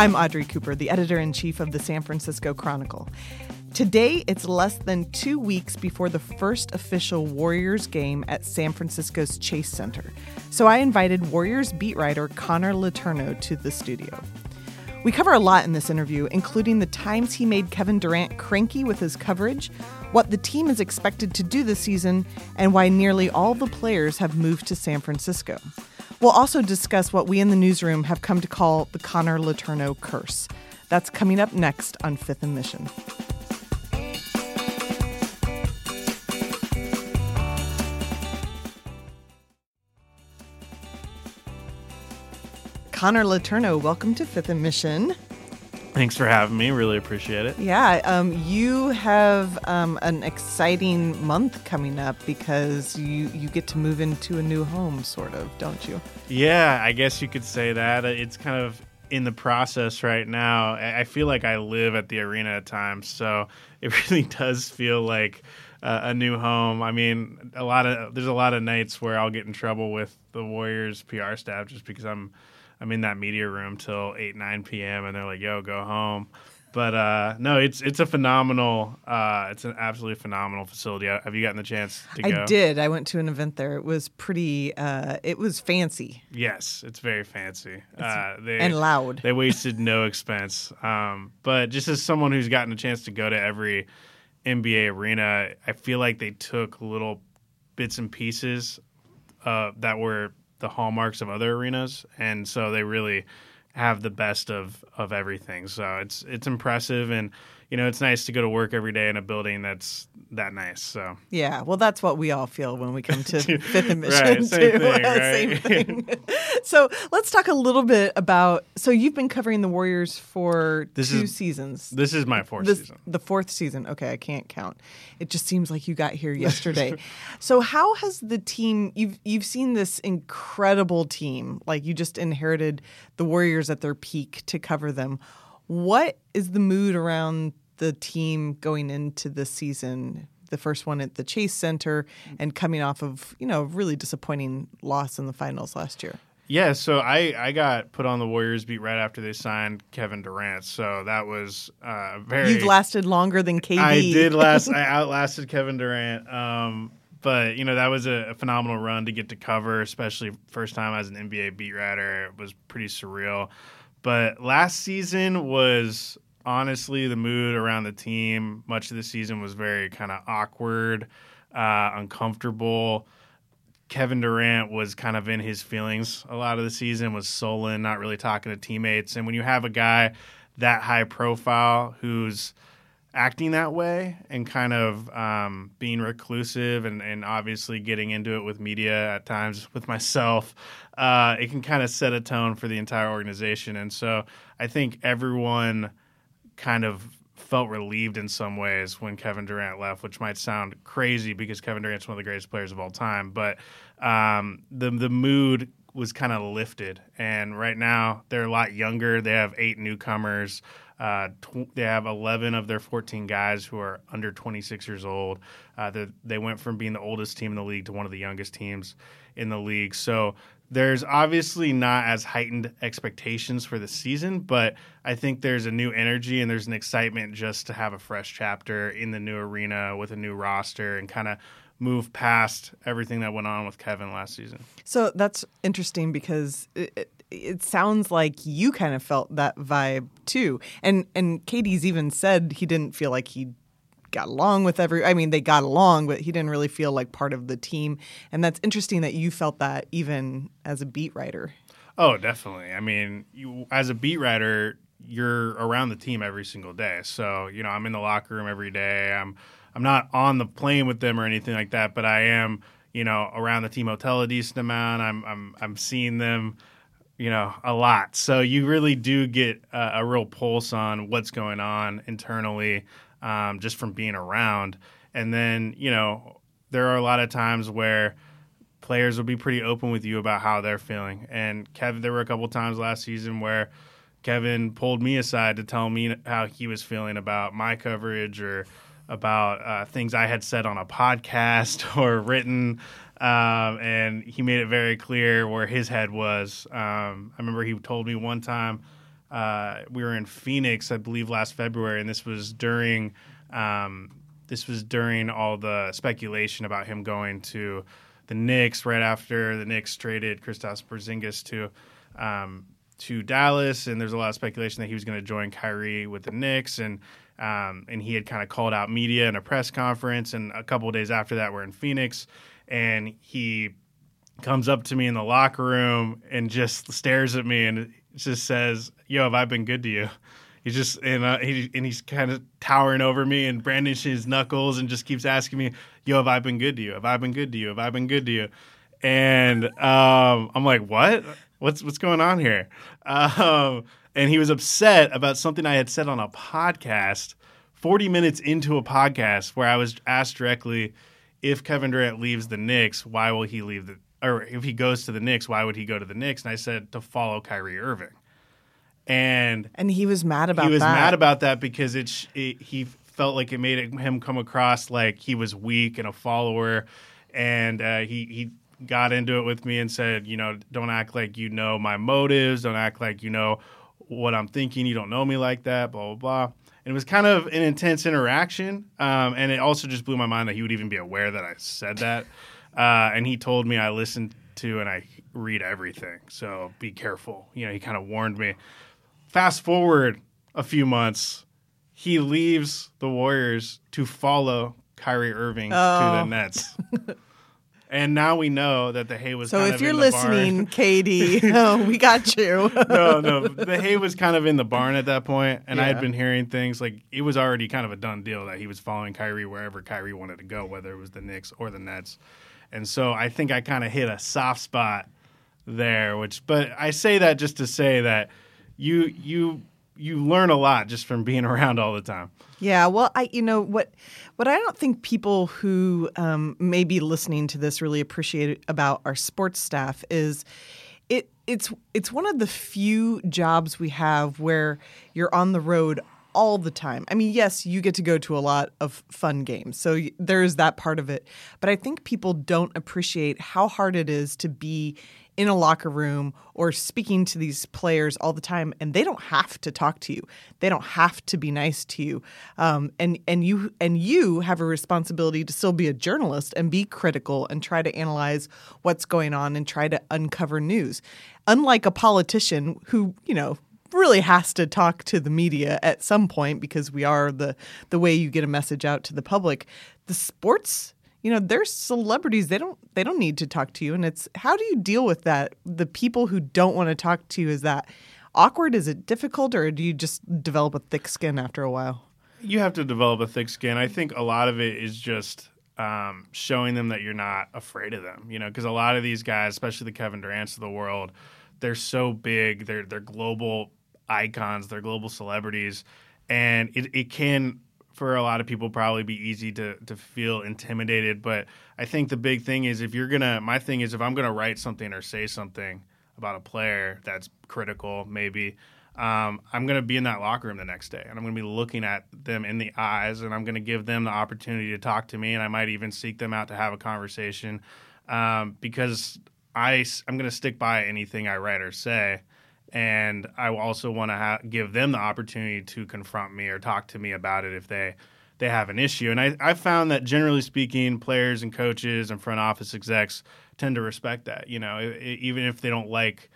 I'm Audrey Cooper, the editor in chief of the San Francisco Chronicle. Today, it's less than two weeks before the first official Warriors game at San Francisco's Chase Center. So I invited Warriors beat writer Connor Letourneau to the studio. We cover a lot in this interview, including the times he made Kevin Durant cranky with his coverage, what the team is expected to do this season, and why nearly all the players have moved to San Francisco. We'll also discuss what we in the newsroom have come to call the Connor Letourneau curse. That's coming up next on Fifth and Mission. Connor Letourneau, welcome to Fifth and Mission. Thanks for having me. Really appreciate it. Yeah, um, you have um, an exciting month coming up because you you get to move into a new home, sort of, don't you? Yeah, I guess you could say that. It's kind of in the process right now. I feel like I live at the arena at times, so it really does feel like uh, a new home. I mean, a lot of there's a lot of nights where I'll get in trouble with the Warriors PR staff just because I'm I'm in that media room till eight nine p.m. and they're like, "Yo, go home." But uh, no, it's it's a phenomenal. Uh, it's an absolutely phenomenal facility. Have you gotten the chance to go? I did. I went to an event there. It was pretty. Uh, it was fancy. Yes, it's very fancy uh, they, and loud. They wasted no expense. Um, but just as someone who's gotten a chance to go to every NBA arena, I feel like they took little bits and pieces uh, that were the hallmarks of other arenas, and so they really have the best of of everything. So it's it's impressive, and you know it's nice to go to work every day in a building that's that nice. So yeah, well, that's what we all feel when we come to Fifth and Mission right, same too. Thing, right? same thing. so let's talk a little bit about. So you've been covering the Warriors for this two is, seasons. This is my fourth this, season. The fourth season. Okay, I can't count. It just seems like you got here yesterday. so how has the team? You've you've seen this incredible team. Like you just inherited the Warriors at their peak to cover them. What is the mood around the team going into the season? The first one at the Chase Center and coming off of, you know, really disappointing loss in the finals last year. Yeah, so I, I got put on the Warriors beat right after they signed Kevin Durant. So that was uh, very. You've lasted longer than KD. I did last. I outlasted Kevin Durant. Um, but you know that was a, a, phenomenal run to get to cover, especially first time as an NBA beat writer. It was pretty surreal. But last season was honestly, the mood around the team much of the season was very kind of awkward, uh, uncomfortable. Kevin Durant was kind of in his feelings a lot of the season, was sullen, not really talking to teammates. And when you have a guy that high profile who's acting that way and kind of um, being reclusive and, and obviously getting into it with media at times with myself, uh, it can kind of set a tone for the entire organization. And so I think everyone kind of felt relieved in some ways when Kevin Durant left, which might sound crazy because Kevin Durant's one of the greatest players of all time. But um, the the mood was kind of lifted, and right now they're a lot younger. They have eight newcomers. Uh, tw- they have 11 of their 14 guys who are under 26 years old. Uh, they went from being the oldest team in the league to one of the youngest teams in the league. So there's obviously not as heightened expectations for the season, but I think there's a new energy and there's an excitement just to have a fresh chapter in the new arena with a new roster and kind of move past everything that went on with Kevin last season. So that's interesting because it, it, it sounds like you kind of felt that vibe too. And and KD's even said he didn't feel like he got along with every I mean they got along but he didn't really feel like part of the team and that's interesting that you felt that even as a beat writer. Oh, definitely. I mean, you, as a beat writer, you're around the team every single day. So, you know, I'm in the locker room every day. I'm I'm not on the plane with them or anything like that, but I am, you know, around the team hotel a decent amount. I'm I'm I'm seeing them you know, a lot. So you really do get a, a real pulse on what's going on internally um, just from being around. And then, you know, there are a lot of times where players will be pretty open with you about how they're feeling. And Kevin, there were a couple times last season where Kevin pulled me aside to tell me how he was feeling about my coverage or about uh, things I had said on a podcast or written. Um, and he made it very clear where his head was. Um, I remember he told me one time uh, we were in Phoenix, I believe, last February, and this was during um, this was during all the speculation about him going to the Knicks right after the Knicks traded Kristaps Porzingis to um, to Dallas, and there's a lot of speculation that he was going to join Kyrie with the Knicks, and um, and he had kind of called out media in a press conference, and a couple days after that, we're in Phoenix, and he comes up to me in the locker room and just stares at me and just says, "Yo, have I been good to you?" He's just and uh, he and he's kind of towering over me and brandishing his knuckles and just keeps asking me, "Yo, have I been good to you? Have I been good to you? Have I been good to you?" And um, I'm like, "What? What's what's going on here?" Um, and he was upset about something I had said on a podcast, 40 minutes into a podcast where I was asked directly, "If Kevin Durant leaves the Knicks, why will he leave the?" Or if he goes to the Knicks, why would he go to the Knicks? And I said to follow Kyrie Irving and and he was mad about that. he was that. mad about that because it, sh- it he felt like it made it, him come across like he was weak and a follower and uh, he he got into it with me and said you know don't act like you know my motives don't act like you know what i'm thinking you don't know me like that blah blah blah it was kind of an intense interaction um, and it also just blew my mind that he would even be aware that i said that uh, and he told me i listened to and i read everything so be careful you know he kind of warned me Fast forward a few months, he leaves the Warriors to follow Kyrie Irving oh. to the oh. Nets. and now we know that the hay was. So if you're listening, KD, oh, we got you. no, no, the hay was kind of in the barn at that point, and yeah. I had been hearing things like it was already kind of a done deal that he was following Kyrie wherever Kyrie wanted to go, whether it was the Knicks or the Nets. And so I think I kind of hit a soft spot there. Which, but I say that just to say that you you you learn a lot just from being around all the time. Yeah, well, I you know what what I don't think people who um, may be listening to this really appreciate about our sports staff is it it's it's one of the few jobs we have where you're on the road all the time. I mean, yes, you get to go to a lot of fun games. So there is that part of it. But I think people don't appreciate how hard it is to be in a locker room or speaking to these players all the time, and they don't have to talk to you. They don't have to be nice to you. Um, and and you and you have a responsibility to still be a journalist and be critical and try to analyze what's going on and try to uncover news. Unlike a politician who you know really has to talk to the media at some point because we are the the way you get a message out to the public. The sports you know they're celebrities. They don't they don't need to talk to you. And it's how do you deal with that? The people who don't want to talk to you is that awkward? Is it difficult? Or do you just develop a thick skin after a while? You have to develop a thick skin. I think a lot of it is just um, showing them that you're not afraid of them you know because a lot of these guys especially the kevin durant's of the world they're so big. They're they're global icons. They're global celebrities. And it, it can for a lot of people probably be easy to to feel intimidated. But i think the big thing is if you're gonna my thing is if i'm gonna write something or say something about a player that's critical maybe um, i'm gonna be in that locker room the next day and i'm gonna be looking at them in the eyes and i'm gonna give them the opportunity to talk to me and i might even seek them out to have a conversation. Um, because I, i'm gonna stick by anything i write or say and I also want to ha- give them the opportunity to confront me or talk to me about it if they they have an issue. And I I found that generally speaking, players and coaches and front office execs tend to respect that. You know, it, it, even if they don't like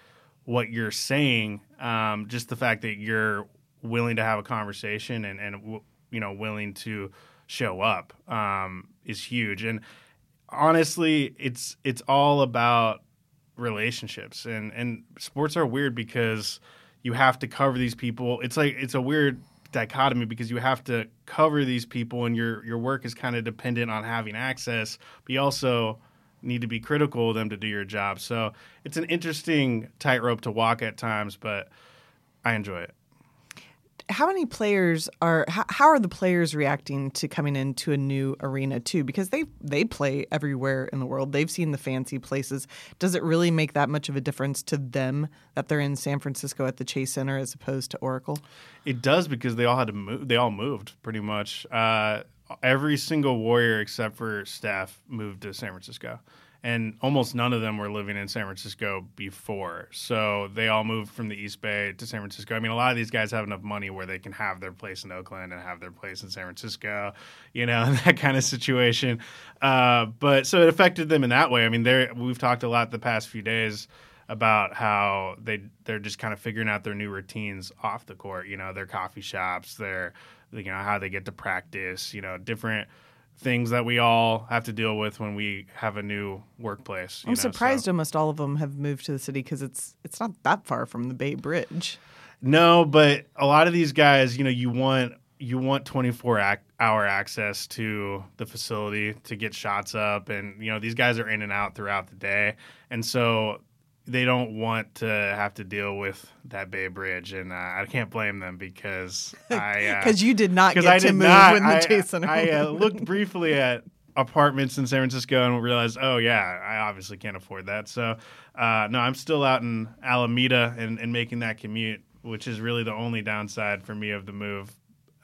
what you're saying, um, just the fact that you're willing to have a conversation and and you know willing to show up um, is huge. And honestly, it's it's all about relationships. And and sports are weird because you have to cover these people. It's like it's a weird dichotomy because you have to cover these people and your your work is kind of dependent on having access but you also need to be critical of them to do your job. So it's an interesting tightrope to walk at times but i enjoy it how many players are how, how, are the players reacting to coming into a new arena too? Because they they play everywhere in the world. They've seen the fancy places. Does it really make that much of a difference to them that they're in San Francisco at the Chase Center as opposed to Oracle? It does because they all had to move they all moved pretty much. Uh, every single warrior except for staff moved to San Francisco and almost none of them were living in San Francisco before. So they all moved from the East Bay to San Francisco. I mean, a lot of these guys have enough money where they can have their place in Oakland and have their place in San Francisco, you know, that kind of situation. Uh, but so it affected them in that way. I mean, we've talked a lot the past few days about how they they're just kind of figuring out their new routines off the court. You know, their coffee shops, their you know how they get to practice. You know, different things that we all have to deal with when we have a new workplace. I'm know, surprised so. almost all of them have moved to the city because it's it's not that far from the Bay Bridge. No, but a lot of these guys, you know, you want you want 24 ac- hour access to the facility to get shots up and you know these guys are in and out throughout the day and so they don't want to have to deal with that Bay Bridge, and uh, I can't blame them because I because uh, you did not get I to move not, when the Chase Center. I, I uh, looked briefly at apartments in San Francisco and realized, oh yeah, I obviously can't afford that. So uh, no, I'm still out in Alameda and, and, making that commute, which is really the only downside for me of the move.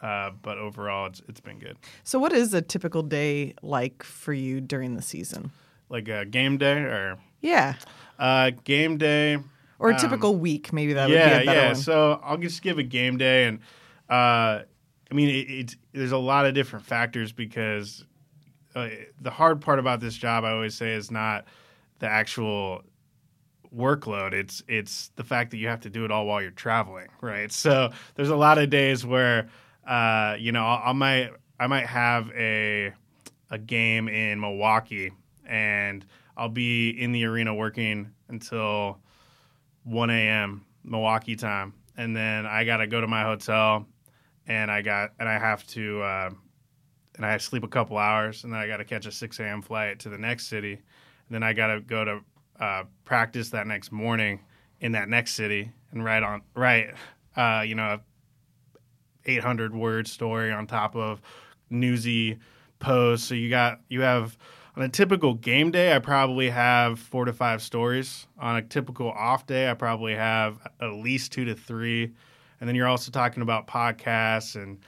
Uh, but overall, it's it's been good. So, what is a typical day like for you during the season? Like a game day, or yeah. Uh, game day. Or a um, typical week, maybe that yeah, would be a better one. yeah. one. So I'll just give a game day, and uh, I mean, it, it's there's a lot of different factors because uh, the hard part about this job, I always say, is not the actual workload. It's it's the fact that you have to do it all while you're traveling, right? So there's a lot of days where uh, you know I, I might I might have a a game in Milwaukee and I'll be in the arena working until 1 a.m. Milwaukee time, and then I gotta go to my hotel, and I got and I have to uh, and I sleep a couple hours, and then I got to catch a 6 a.m. flight to the next city, and then I got to go to uh, practice that next morning in that next city and write on write uh, you know a 800 word story on top of newsy posts. So you got you have on a typical game day, I probably have four to five stories. On a typical off day, I probably have at least two to three. And then you're also talking about podcasts and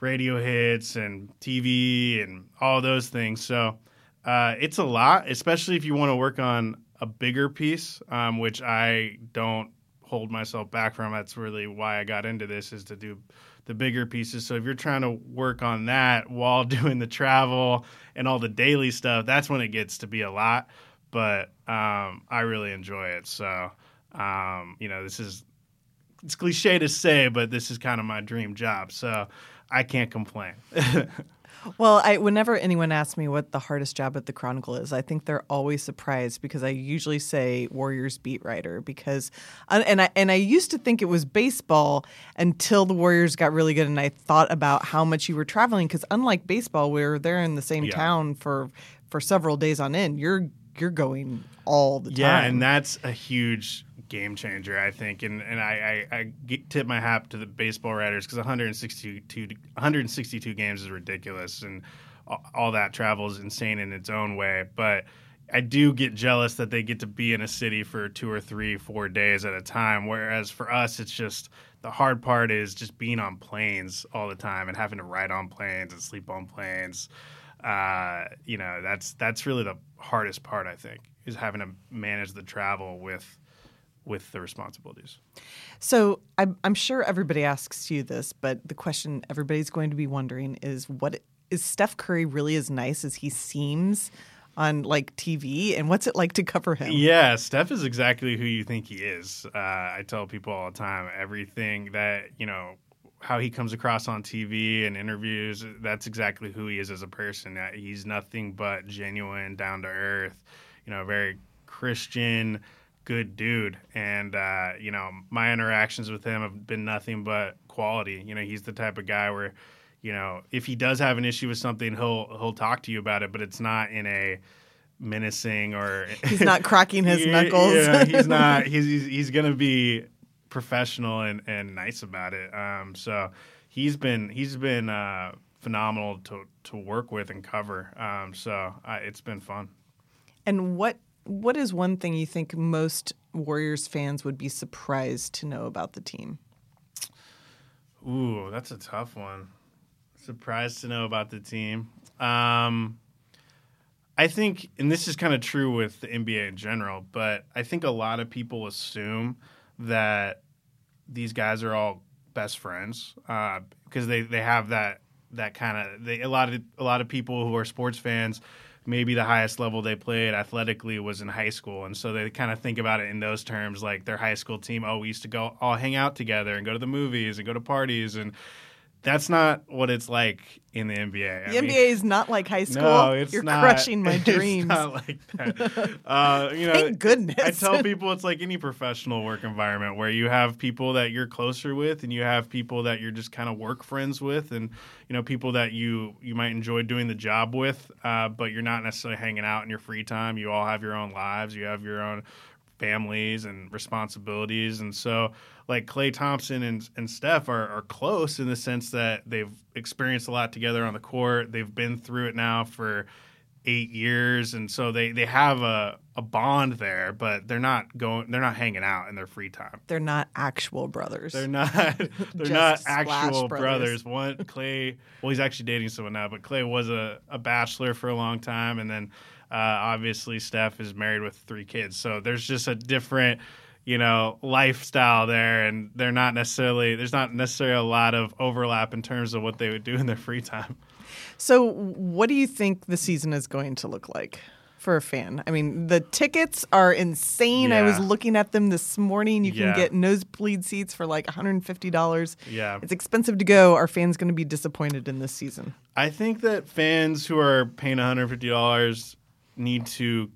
radio hits and TV and all those things. So uh, it's a lot, especially if you want to work on a bigger piece, um, which I don't hold myself back from. That's really why I got into this is to do the bigger pieces. So if you're trying to work on that while doing the travel and all the daily stuff, that's when it gets to be a lot. But um, I really enjoy it. So um, you know, this is it's cliche to say, but this is kind of my dream job. So I can't complain. Well, I whenever anyone asks me what the hardest job at the Chronicle is, I think they're always surprised because I usually say Warriors beat writer because and I and I used to think it was baseball until the Warriors got really good and I thought about how much you were traveling because unlike baseball where they're in the same yeah. town for for several days on end, you're you're going all the time. Yeah, and that's a huge game changer, I think. And and I, I, I tip my hat to the baseball writers because 162 162 games is ridiculous, and all, that travel is insane in its own way. But I do get jealous that they get to be in a city for two or three, four days at a time. Whereas for us, it's just the hard part is just being on planes all the time and having to ride on planes and sleep on planes. Uh, you know, that's that's really the hardest part. I think is having to manage the travel with with the responsibilities. So I'm, I'm sure everybody asks you this, but the question everybody's going to be wondering is what is Steph Curry really as nice as he seems on like TV, and what's it like to cover him? Yeah, Steph is exactly who you think he is. Uh, I tell people all the time, everything that you know. How he comes across on TV and interviews, that's exactly who he is as a person. He's nothing but genuine, down to earth, you know, very Christian, good dude. And, uh, you know, my interactions with him have been nothing but quality. You know, he's the type of guy where, you know, if he does have an issue with something, he'll he'll talk to you about it, but it's not in a menacing or he's not cracking his knuckles. Yeah, he's not. He's he's, he's going to be professional and, and nice about it. Um, so he's been he's been uh, phenomenal to to work with and cover. Um, so uh, it's been fun. And what what is one thing you think most Warriors fans would be surprised to know about the team? Ooh, that's a tough one. Surprised to know about the team. Um, I think, and this is kind of true with the NBA in general, but I think a lot of people assume that these guys are all best friends uh, because they, they have that that kind of a lot of a lot of people who are sports fans maybe the highest level they played athletically was in high school. And so they kind of think about it in those terms like their high school team oh we used to go all hang out together and go to the movies and go to parties and that's not what it's like in the NBA. The I NBA is not like high school. No, it's You're not, crushing my dreams. It's not like that. uh, you know, Thank goodness. I tell people it's like any professional work environment where you have people that you're closer with, and you have people that you're just kind of work friends with, and you know people that you you might enjoy doing the job with, uh, but you're not necessarily hanging out in your free time. You all have your own lives. You have your own families and responsibilities. And so, like Klay Thompson and, and Steph are, are close in the sense that they've experienced a lot together on the court. They've been through it now for eight years, and so they, they have a, a bond there, but they're not going. They're not hanging out in their free time. They're not actual brothers. They're not. They're not actual brothers. brothers. One Klay. Well, he's actually dating someone now, but Clay was a, a bachelor for a long time, and then uh, obviously, Steph is married with three kids, so there's just a different, you know, lifestyle there, and they're not necessarily there's not necessarily a lot of overlap in terms of what they would do in their free time. So, what do you think the season is going to look like? for a fan. I mean, the tickets are insane. Yeah. I was looking at them this morning. You yeah. can get nosebleed seats for like $150. Yeah. It's expensive to go. Are fans going to be disappointed in this season? I think that fans who are paying $150 need to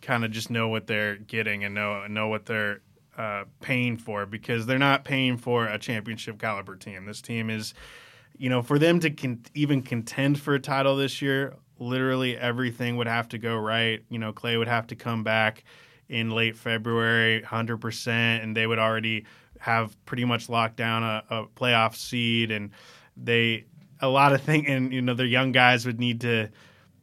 kind of just know what they're getting and know know what they're uh, paying for because they're not paying for a championship caliber team. This team is, you know, for them to con- even contend for a title this year, literally everything would have to go right. You know, Klay would have to come back in late February, hundred percent, and they would already have pretty much locked down a, a playoff seed, and they a lot of things, and you know, their young guys would need to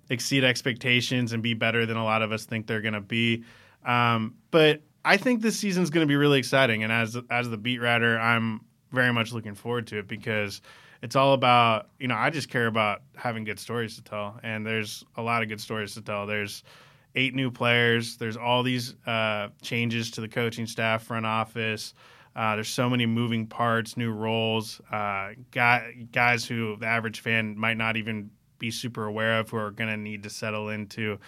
exceed expectations and be better than a lot of us think they're going to be. Um, but I think this season is going to be really exciting, and as as the beat writer, I'm very much looking forward to it because it's all about you know I just care about having good stories to tell, and there's a lot of good stories to tell. There's eight new players. There's all these uh, changes to the coaching staff, front office. Uh, there's so many moving parts, new roles, uh, guy, guys who the average fan might not even be super aware of who are going to need to settle into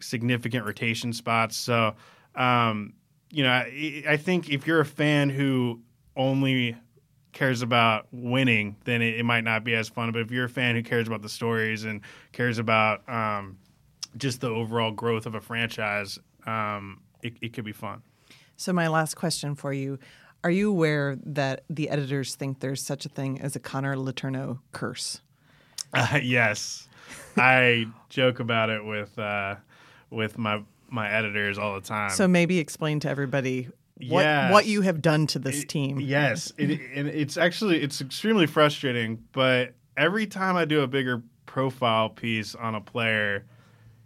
significant rotation spots. So, um, you know, I, I, think if you're a fan who only cares about winning, then it, it, might not be as fun. But if you're a fan who cares about the stories and cares about um, just the overall growth of a franchise, um, it, it could be fun. So, my last question for you. Are you aware that the editors think there's such a thing as a Connor Letourneau curse? Uh, yes, I joke about it with uh, with my my editors all the time. So maybe explain to everybody what yes. what you have done to this it, team. Yes, it, and it's actually it's extremely frustrating. But every time I do a bigger profile piece on a player,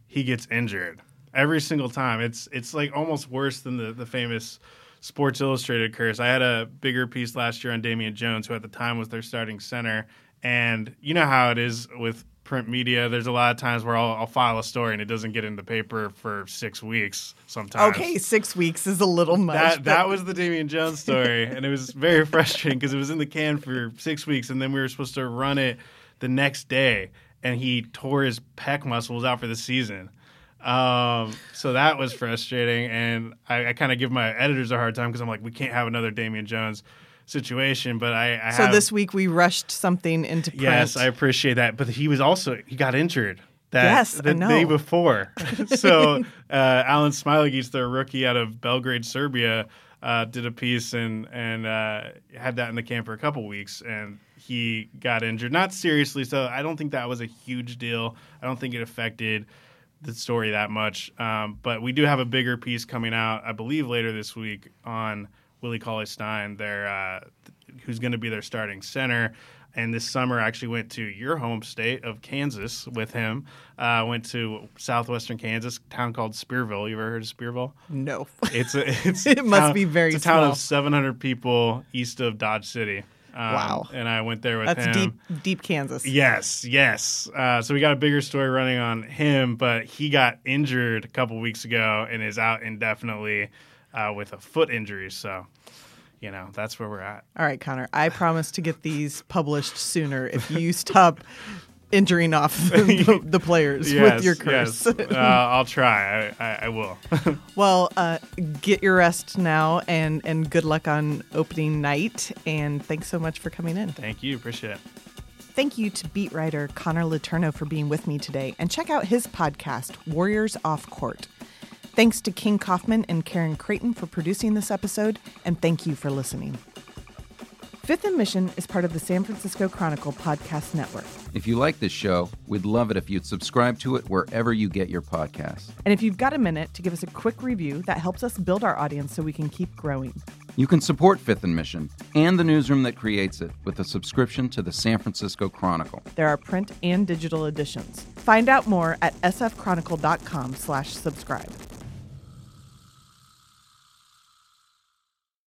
he gets injured. Every single time, it's it's like almost worse than the the famous Sports Illustrated curse. I had a bigger piece last year on Damian Jones, who at the time was their starting center, and you know how it is with print media. There's a lot of times where I'll, I'll, file a story and it doesn't get in the paper for six weeks. Sometimes. Okay, six weeks is a little much. That, but... that was the Damian Jones story, and it was very frustrating because it was in the can for six weeks, and then we were supposed to run it the next day, and he tore his pec muscles out for the season. Um, so that was frustrating, and I, I kind of give my editors a hard time because I'm like, we can't have another Damian Jones situation. But I, I so have, this week we rushed something into print. Yes, I appreciate that. But he was also he got injured. That, yes, the day before. so uh, Alen Smailagic, the rookie out of Belgrade, Serbia, uh, did a piece and and uh, had that in the camp for a couple weeks, and he got injured, not seriously. So I don't think that was a huge deal. I don't think it affected the story that much. Um, but we do have a bigger piece coming out, I believe, later this week on Willie Cauley Stein, their uh, who's going to be their starting center. And this summer, I actually went to your home state of Kansas with him. Uh, went to southwestern Kansas, town called Spearville. You ever heard of Spearville? No. It's a it's it must town, be very. It's a small. town of 700 people east of Dodge City. Um, Wow. And I went there with That's him. deep, deep Kansas. Yes, yes. Uh, so we got a bigger story running on him, but he got injured a couple weeks ago and is out indefinitely uh, with a foot injury. So, you know, that's where we're at. All right, Connor. I promise to get these published sooner if you stop injuring off the, the players Yes, with your curse. yes. Uh, I'll try. I, I, I will. well, uh, get your rest now, and and good luck on opening night. And thanks so much for coming in. Thank you. Appreciate it. Thank you to beat writer Connor Letourneau for being with me today, and check out his podcast, Warriors Off Court. Thanks to King Kaufman and Karen Creighton for producing this episode, and thank you for listening. Fifth and Mission is part of the San Francisco Chronicle podcast network. If you like this show, we'd love it if you'd subscribe to it wherever you get your podcasts. And if you've got a minute to give us a quick review, that helps us build our audience so we can keep growing. You can support Fifth and Mission and the newsroom that creates it with a subscription to the San Francisco Chronicle. There are print and digital editions. Find out more at sfchronicle.com slash subscribe.